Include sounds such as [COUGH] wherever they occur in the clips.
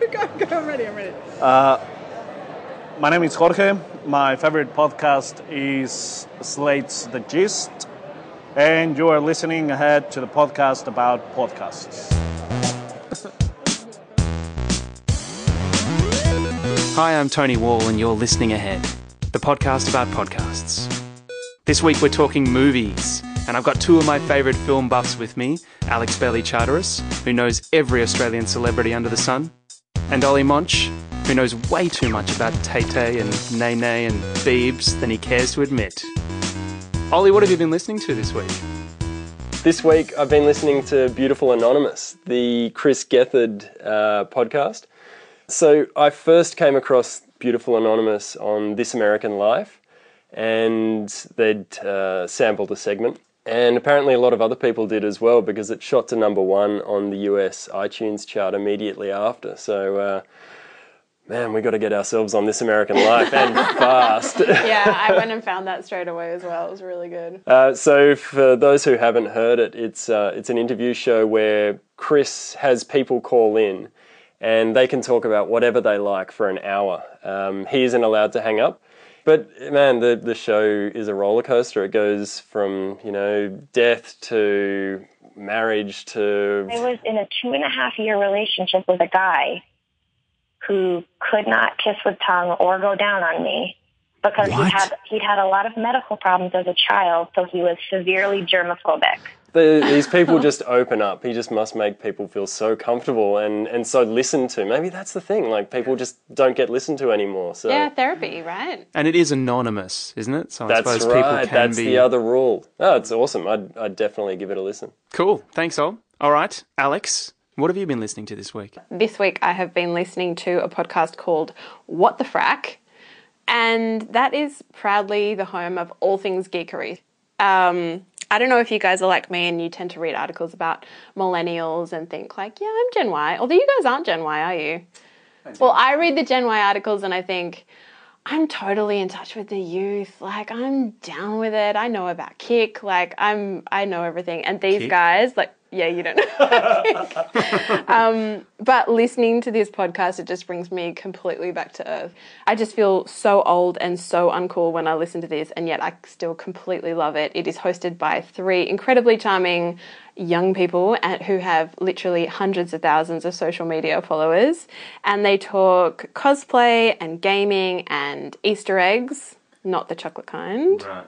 [LAUGHS] go, go, I'm ready, I'm ready. Uh, my name is Jorge. My favorite podcast is Slate's The Gist. And you are listening ahead to the podcast about podcasts. Hi, I'm Tony Wall, and you're listening ahead, the podcast about podcasts. This week we're talking movies, and I've got two of my favourite film buffs with me Alex Bailey Charteris, who knows every Australian celebrity under the sun, and Ollie Monch, who knows way too much about Tay Tay and Nene and Beebs than he cares to admit. Ollie, what have you been listening to this week? This week, I've been listening to Beautiful Anonymous, the Chris Gethard uh, podcast. So, I first came across Beautiful Anonymous on This American Life, and they'd uh, sampled a segment. And apparently, a lot of other people did as well because it shot to number one on the US iTunes chart immediately after. So, uh, man, we got to get ourselves on This American Life and [LAUGHS] fast. Yeah, I went and found that straight away as well. It was really good. Uh, so, for those who haven't heard it, it's uh, it's an interview show where Chris has people call in, and they can talk about whatever they like for an hour. Um, he isn't allowed to hang up, but man, the the show is a roller coaster. It goes from you know death to marriage to I was in a two and a half year relationship with a guy who could not kiss with tongue or go down on me because he had he'd had a lot of medical problems as a child, so he was severely germophobic. The, these people just open up. He just must make people feel so comfortable and and so listened to. Maybe that's the thing. Like people just don't get listened to anymore. So Yeah, therapy, right? And it is anonymous, isn't it? So I That's suppose right. people can That's be. the other rule. Oh, it's awesome. I'd, I'd definitely give it a listen. Cool. Thanks, Ol. All right, Alex, what have you been listening to this week? This week I have been listening to a podcast called What the Frack, and that is proudly the home of all things geekery. Um, I don't know if you guys are like me and you tend to read articles about millennials and think like, yeah, I'm Gen Y. Although you guys aren't Gen Y, are you? Well, I read the Gen Y articles and I think I'm totally in touch with the youth. Like I'm down with it. I know about Kick. Like I'm I know everything. And these Kick? guys, like yeah, you don't know. [LAUGHS] um, but listening to this podcast, it just brings me completely back to earth. I just feel so old and so uncool when I listen to this, and yet I still completely love it. It is hosted by three incredibly charming young people and who have literally hundreds of thousands of social media followers, and they talk cosplay and gaming and Easter eggs, not the chocolate kind Right.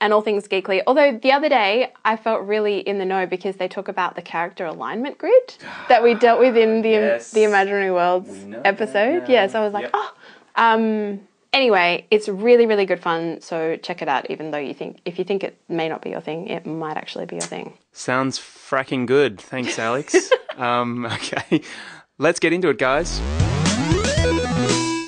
and all things geekly. Although the other day I felt really in the know because they talk about the character alignment grid that we dealt with in the Yes. the Imaginary Worlds episode. Yes, Yeah, so I was like, Yep. oh. Um, anyway, it's really really good fun. So check it out. Even though you think if you think it may not be your thing, it might actually be your thing. Sounds fracking good. Thanks, [LAUGHS] Alex. um, [LAUGHS] okay, let's get into it, guys.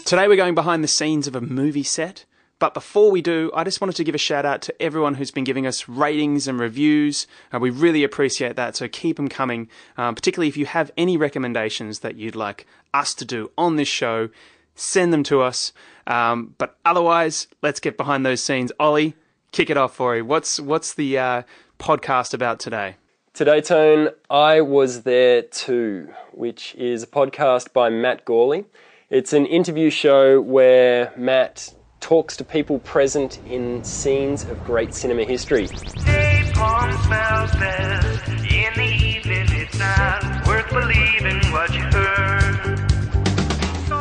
Today we're going behind the scenes of a movie set. But before we do, I just wanted to give a shout out to everyone who's been giving us ratings and reviews. Uh, we really appreciate that, so keep them coming. Um, particularly if you have any recommendations that you'd like us to do on this show, send them to us. Um, but otherwise, let's get behind those scenes. Ollie, kick it off for you. What's what's the uh, podcast about today? Today, Tone, I Was There Too, which is a podcast by Matt Gourley. It's an interview show where Matt talks to people present in scenes of great cinema history. Smells best in the evening.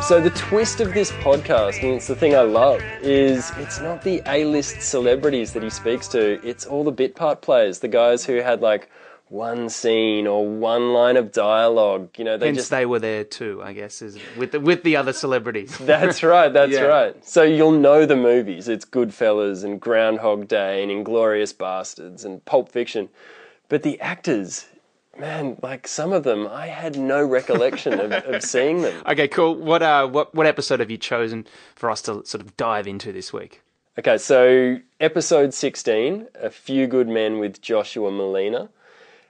So the twist of this podcast, and it's the thing I love, is it's not the A-list celebrities that he speaks to. It's all the bit part players, the guys who had like one scene or one line of dialogue. You know, they Hence, just they were there too, I guess, is with the, with the other celebrities. [LAUGHS] [LAUGHS] That's right, that's Yeah. right. So you'll know the movies. It's Goodfellas and Groundhog Day and Inglourious Basterds and Pulp Fiction. But the actors, man, like some of them, I had no recollection of, of [LAUGHS] seeing them. Okay, cool. What uh, what what episode have you chosen for us to sort of dive into this week? Okay, so episode 16, A Few Good Men with Joshua Malina.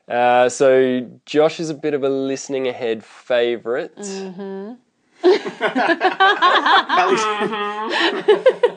Uh, so Josh is a bit of a listening ahead favourite. [LAUGHS]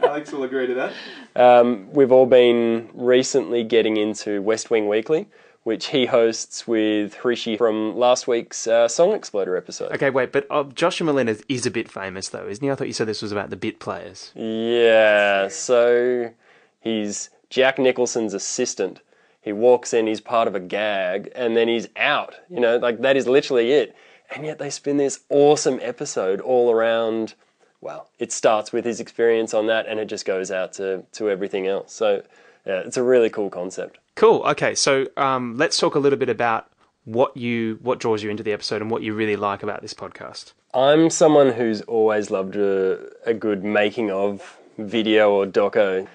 Alex will agree to that. Um, we've all been recently getting into West Wing Weekly, which he hosts with Hrishi from last week's uh, Song Exploder episode. Okay, wait, but uh, Joshua Malina is, is a bit famous though, isn't he? I thought you said this was about the bit players. Yeah, so he's Jack Nicholson's assistant. He walks in, he's part of a gag, and then he's out. You know, like that is literally it. And yet they spin this awesome episode all around. Well, it starts with his experience on that, and it just goes out to, to everything else. So, yeah, it's a really cool concept. Cool. Okay, so um, let's talk a little bit about what you what draws you into the episode and what you really like about this podcast. I'm someone who's always loved a, a good making of video or doco.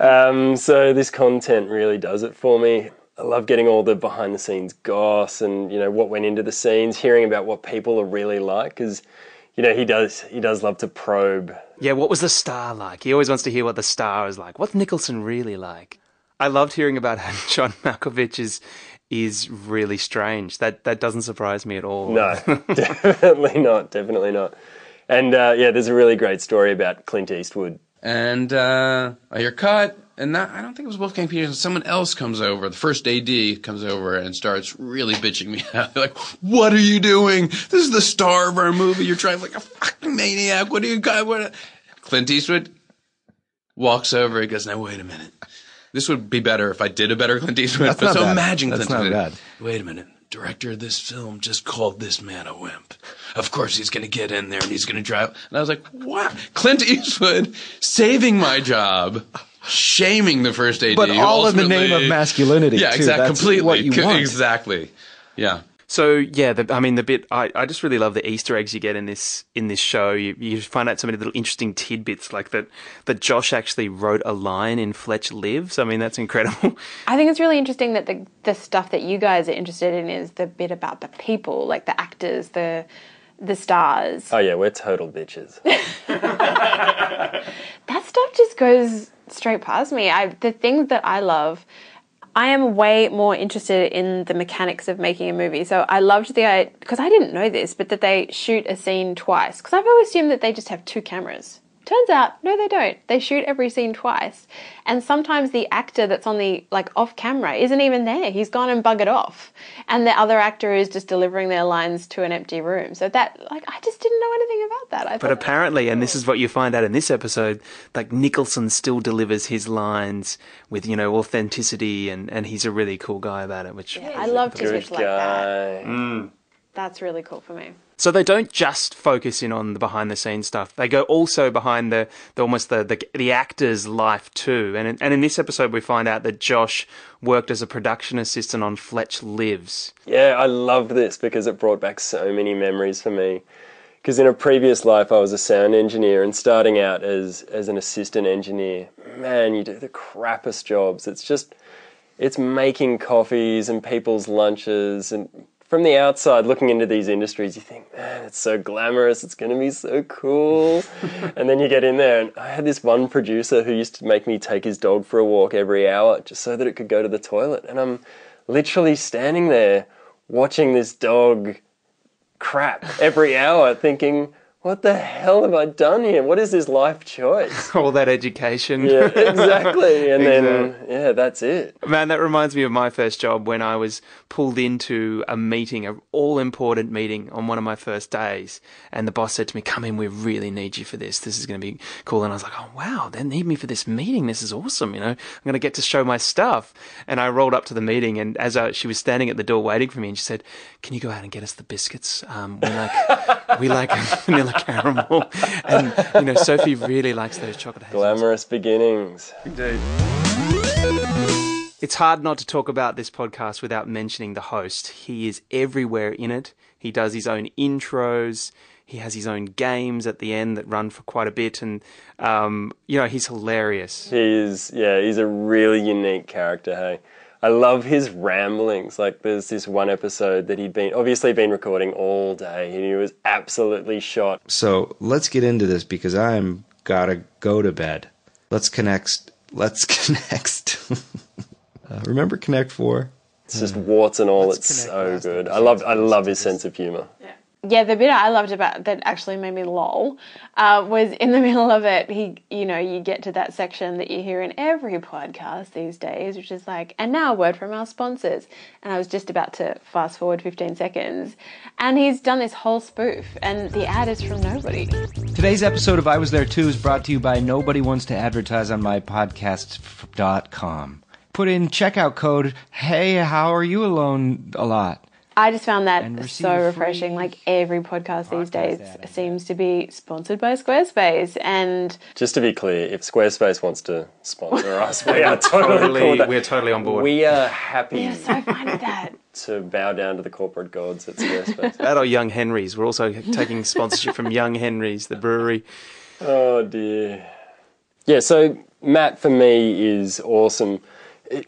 Um, so this content really does it for me. I love getting all the behind the scenes goss and you know what went into the scenes, hearing about what people are really like because you know he does he does love to probe. Yeah, what was the star like? He always wants to hear what the star is like. What's Nicholson really like? I loved hearing about how [LAUGHS] John Malkovich is is really strange. That that doesn't surprise me at all. No, [LAUGHS] definitely not, definitely not. And uh, yeah, there's a really great story about Clint Eastwood. and uh, I hear cut, and that, I don't think it was Wolfgang Petersen. Someone else comes over. The first AD comes over and starts really bitching me [LAUGHS] out. They're like, "What are you doing? This is the star of our movie. You're trying like a fucking maniac. What do you got? What?" Clint Eastwood walks over. He goes, "Now wait a minute. This would be better if I did a better Clint Eastwood. That's but not so bad. imagine That's Clint Eastwood. Wait a minute. Director of this film just called this man a wimp. Of course he's going to get in there and he's going to drive. And I was like, what? Clint Eastwood saving my job, shaming the first AD. But all in the name of masculinity. Yeah, exactly. Completely. what you Co- [LAUGHS] want. Exactly. Yeah. So yeah, the, I mean the bit I, I just really love the Easter eggs you get in this in this show. You you find out so many little interesting tidbits like that that Josh actually wrote a line in Fletch Lives. I mean that's incredible. I think it's really interesting that the the stuff that you guys are interested in is the bit about the people, like the actors, the the stars. Oh yeah, we're total bitches. [LAUGHS] that stuff just goes straight past me. I the things that I love. I am way more interested in the mechanics of making a movie. So I loved the because I didn't know this, but that they shoot a scene twice. Because I've always assumed that they just have two cameras. Turns out, no, they don't. They shoot every scene twice, and sometimes the actor that's on the like off camera isn't even there. He's gone and buggered off, and the other actor is just delivering their lines to an empty room. So that, like, I just didn't know anything about that. I But thought, apparently, and this oh. is what you find out in this episode, like Nicholson still delivers his lines with you know authenticity, and and he's a really cool guy about it. Which I love Good tidbits like that. guy. Mm. That's really cool for me. So they don't just focus in on the behind the scenes stuff. They go also behind the, the almost the, the the actor's life too. And in, and in this episode, we find out that Josh worked as a production assistant on Fletch Lives. Yeah, I loved this because it brought back so many memories for me. Because in a previous life, I was a sound engineer, and starting out as as an assistant engineer, man, you do the crappiest jobs. It's just, it's making coffees and people's lunches, and from the outside looking into these industries, you think, man, it's so glamorous. It's going to be so cool. [LAUGHS] and then you get in there, and I had this one producer who used to make me take his dog for a walk every hour just so that it could go to the toilet, and I'm literally standing there watching this dog crap every hour thinking, what the hell have I done here? What is this life choice? [LAUGHS] All that education. Yeah, exactly. [LAUGHS] And then, yeah, that's it. Man, that reminds me of my first job when I was pulled into a meeting, a all important meeting on one of my first days. And the boss said to me, come in, we really need you for this. This is going to be cool. And I was like, oh wow, they need me for this meeting. This is awesome. You know, I'm going to get to show my stuff. And I rolled up to the meeting and as I, she was standing at the door waiting for me and she said, can you go out and get us the biscuits? Um, we like, we like [LAUGHS] vanilla caramel. [LAUGHS] And, you know, Sophie really likes those chocolate hazelnuts. Glamorous beginnings. Indeed. It's hard not to talk about this podcast without mentioning the host. He is everywhere in it. He does his own intros. He has his own games at the end that run for quite a bit, and um, you know he's hilarious. He's, yeah, he's a really unique character, hey. I love his ramblings. Like, there's this one episode that he'd been, obviously been recording all day, and he was absolutely shot. So let's get into this because I'm gotta go to bed. Let's connect. Let's [LAUGHS] connect. uh, remember Connect Four? It's just warts and all. Let's it's so good. I love, I love his sense of humor. yeah, the bit I loved about that actually made me lol uh, was in the [LAUGHS] middle of it. He, you know, you get to that section that you hear in every podcast these days, which is like, and now a word from our sponsors. And I was just about to fast forward 15 seconds, and he's done this whole spoof, and the ad is from nobody. Today's episode of I Was There Too is brought to you by Nobody Wants to Advertise on My Podcast.com. Put in checkout code, hey, how are you alone a lot? I just found that so refreshing. Like every podcast these days ad. seems to be sponsored by Squarespace, and Just to be clear, if Squarespace wants to sponsor [LAUGHS] us, we are totally, Totally, that. we're totally on board. We are happy yeah, so fine with that. to bow down to the corporate gods at Squarespace. [LAUGHS] that or Young Henry's. We're also taking sponsorship from Young Henry's, the brewery. oh dear. Yeah, so Matt for me is awesome. It,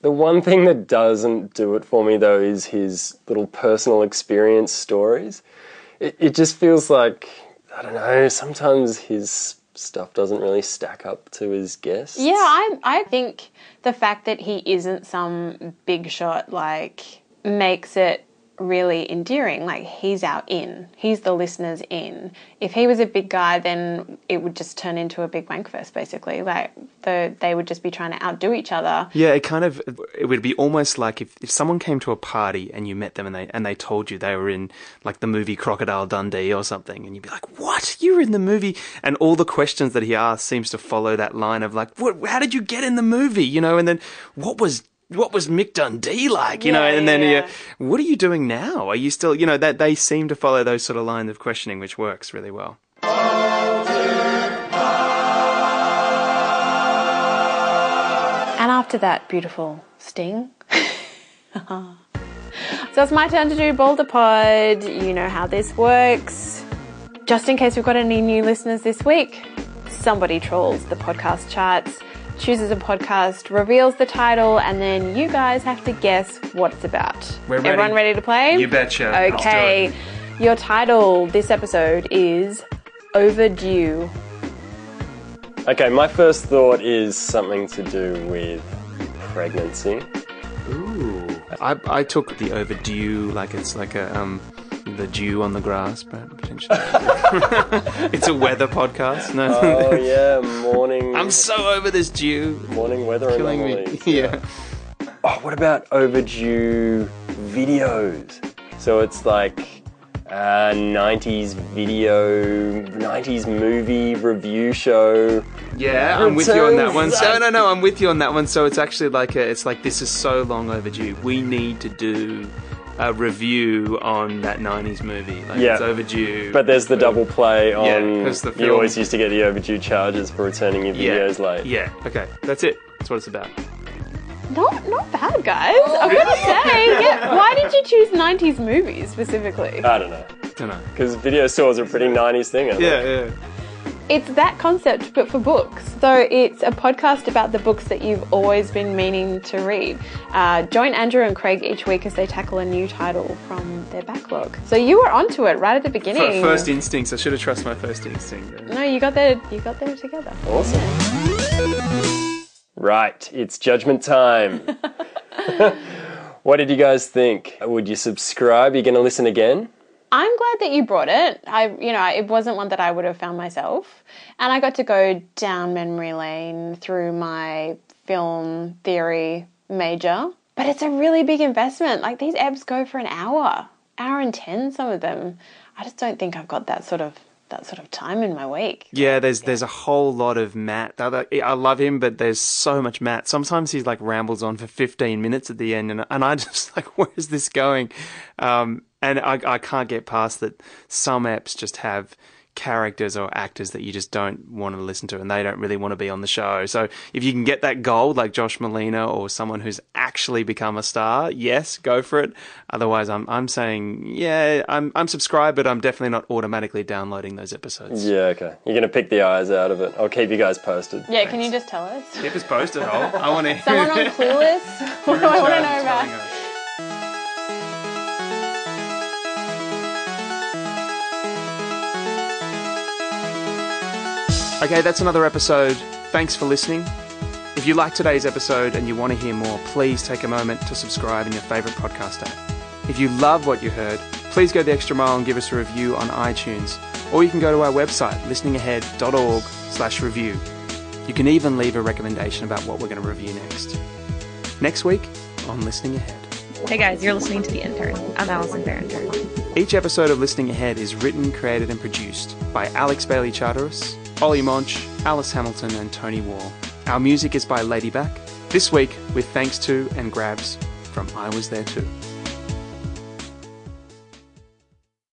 the one thing that doesn't do it for me though is his little personal experience stories. It, it just feels like I don't know. Sometimes his stuff doesn't really stack up to his guests. Yeah, I I think the fact that he isn't some big shot like makes it really endearing. Like he's our in. He's the listener's in. If he was a big guy then it would just turn into a big wankfest basically. Like the they would just be trying to outdo each other. Yeah, it kind of it would be almost like if, if someone came to a party and you met them and they and they told you they were in like the movie Crocodile Dundee or something and you'd be like, "What? You were in the movie?" And all the questions that he asks seems to follow that line of like, "What how did you get in the movie?" You know, and then what was what was Mick Dundee like? You know, and then yeah, you- yeah. what are you doing now? Are you still, you know, that they seem to follow those sort of lines of questioning which works really well. And after that beautiful sting. [LAUGHS] so it's my turn to do Boulder Pod. You know how this works. Just in case we've got any new listeners this week, somebody trolls the podcast charts, chooses a podcast, reveals the title, and then you guys have to guess what it's about. We're ready. Everyone ready to play? You betcha. Okay. Your title this episode is Overdue. Okay, my first thought is something to do with pregnancy. Ooh. I, I took the overdue like it's like a um the dew on the grass, but potentially [LAUGHS] it's a weather podcast. No, Oh yeah, morning. I'm so over this dew. morning weather Killing me. anomalies. [LAUGHS] Yeah. Oh, what about overdue videos? So it's like uh, 90s video, 90s movie review show. Yeah, I'm with you on that one. So no, no, I'm with you on that one. So it's actually like a, it's like this is so long overdue. We need to do a review on that '90s movie. Like Yeah. it's overdue. But there's the double play on. Yeah, on. 'cause the you always used to get the overdue charges for returning your yeah, videos late. Yeah. Okay, that's it. That's what it's about. Not not bad, guys. I'm gonna say, yeah. Why did you choose '90s movies specifically? I don't know. I Don't know. Because video stores are a pretty 90s thing. aren't they? Yeah, yeah. It's that concept, but for books. So it's a podcast about the books that you've always been meaning to read. Uh, join Andrew and Craig each week as they tackle a new title from their backlog. So you were onto it right at the beginning. F- First instincts. I should have trusted my first instinct. no, you got there. You got there together. Awesome. Right, it's judgment time. [LAUGHS] [LAUGHS] what did you guys think? Would you subscribe? Are you going to listen again? I'm glad that you brought it. I, you know, it wasn't one that I would have found myself, and I got to go down memory lane through my film theory major. But it's a really big investment. Like these ebbs go for an hour, hour and ten. Some of them. I just don't think I've got that sort of that sort of time in my week. Yeah, there's there's a whole lot of Matt. I love him, but there's so much Matt. Sometimes he's like rambles on for 15 minutes at the end, and and I [LAUGHS] just like, where is this going? Um, and I I can't get past that. Some apps just have characters or actors that you just don't want to listen to, and they don't really want to be on the show. So if you can get that gold, like Josh Malina or someone who's actually become a star, yes, go for it. Otherwise, I'm I'm saying, yeah, I'm I'm subscribed, but I'm definitely not automatically downloading those episodes. Yeah, okay. You're going to pick the eyes out of it. I'll keep you guys posted. Yeah, can you just tell us? Keep us posted, Hole. I want to. Someone on Clueless? what do [LAUGHS] I want to know about? Okay, that's another episode. Thanks for listening. If you like today's episode and you want to hear more, please take a moment to subscribe in your favourite podcast app. If you love what you heard, please go the extra mile and give us a review on iTunes. Or you can go to our website, listeningahead.org slash review. You can even leave a recommendation about what we're going to review next. Next week on Listening Ahead. Hey guys, you're listening to The Intern. I'm Allison Behringer. Each episode of Listening Ahead is written, created, and produced by Alex Bailey Charteris, Ollie Monch, Alice Hamilton, and Tony Wall. Our music is by Ladyback. This week, with thanks to and grabs from I Was There Too.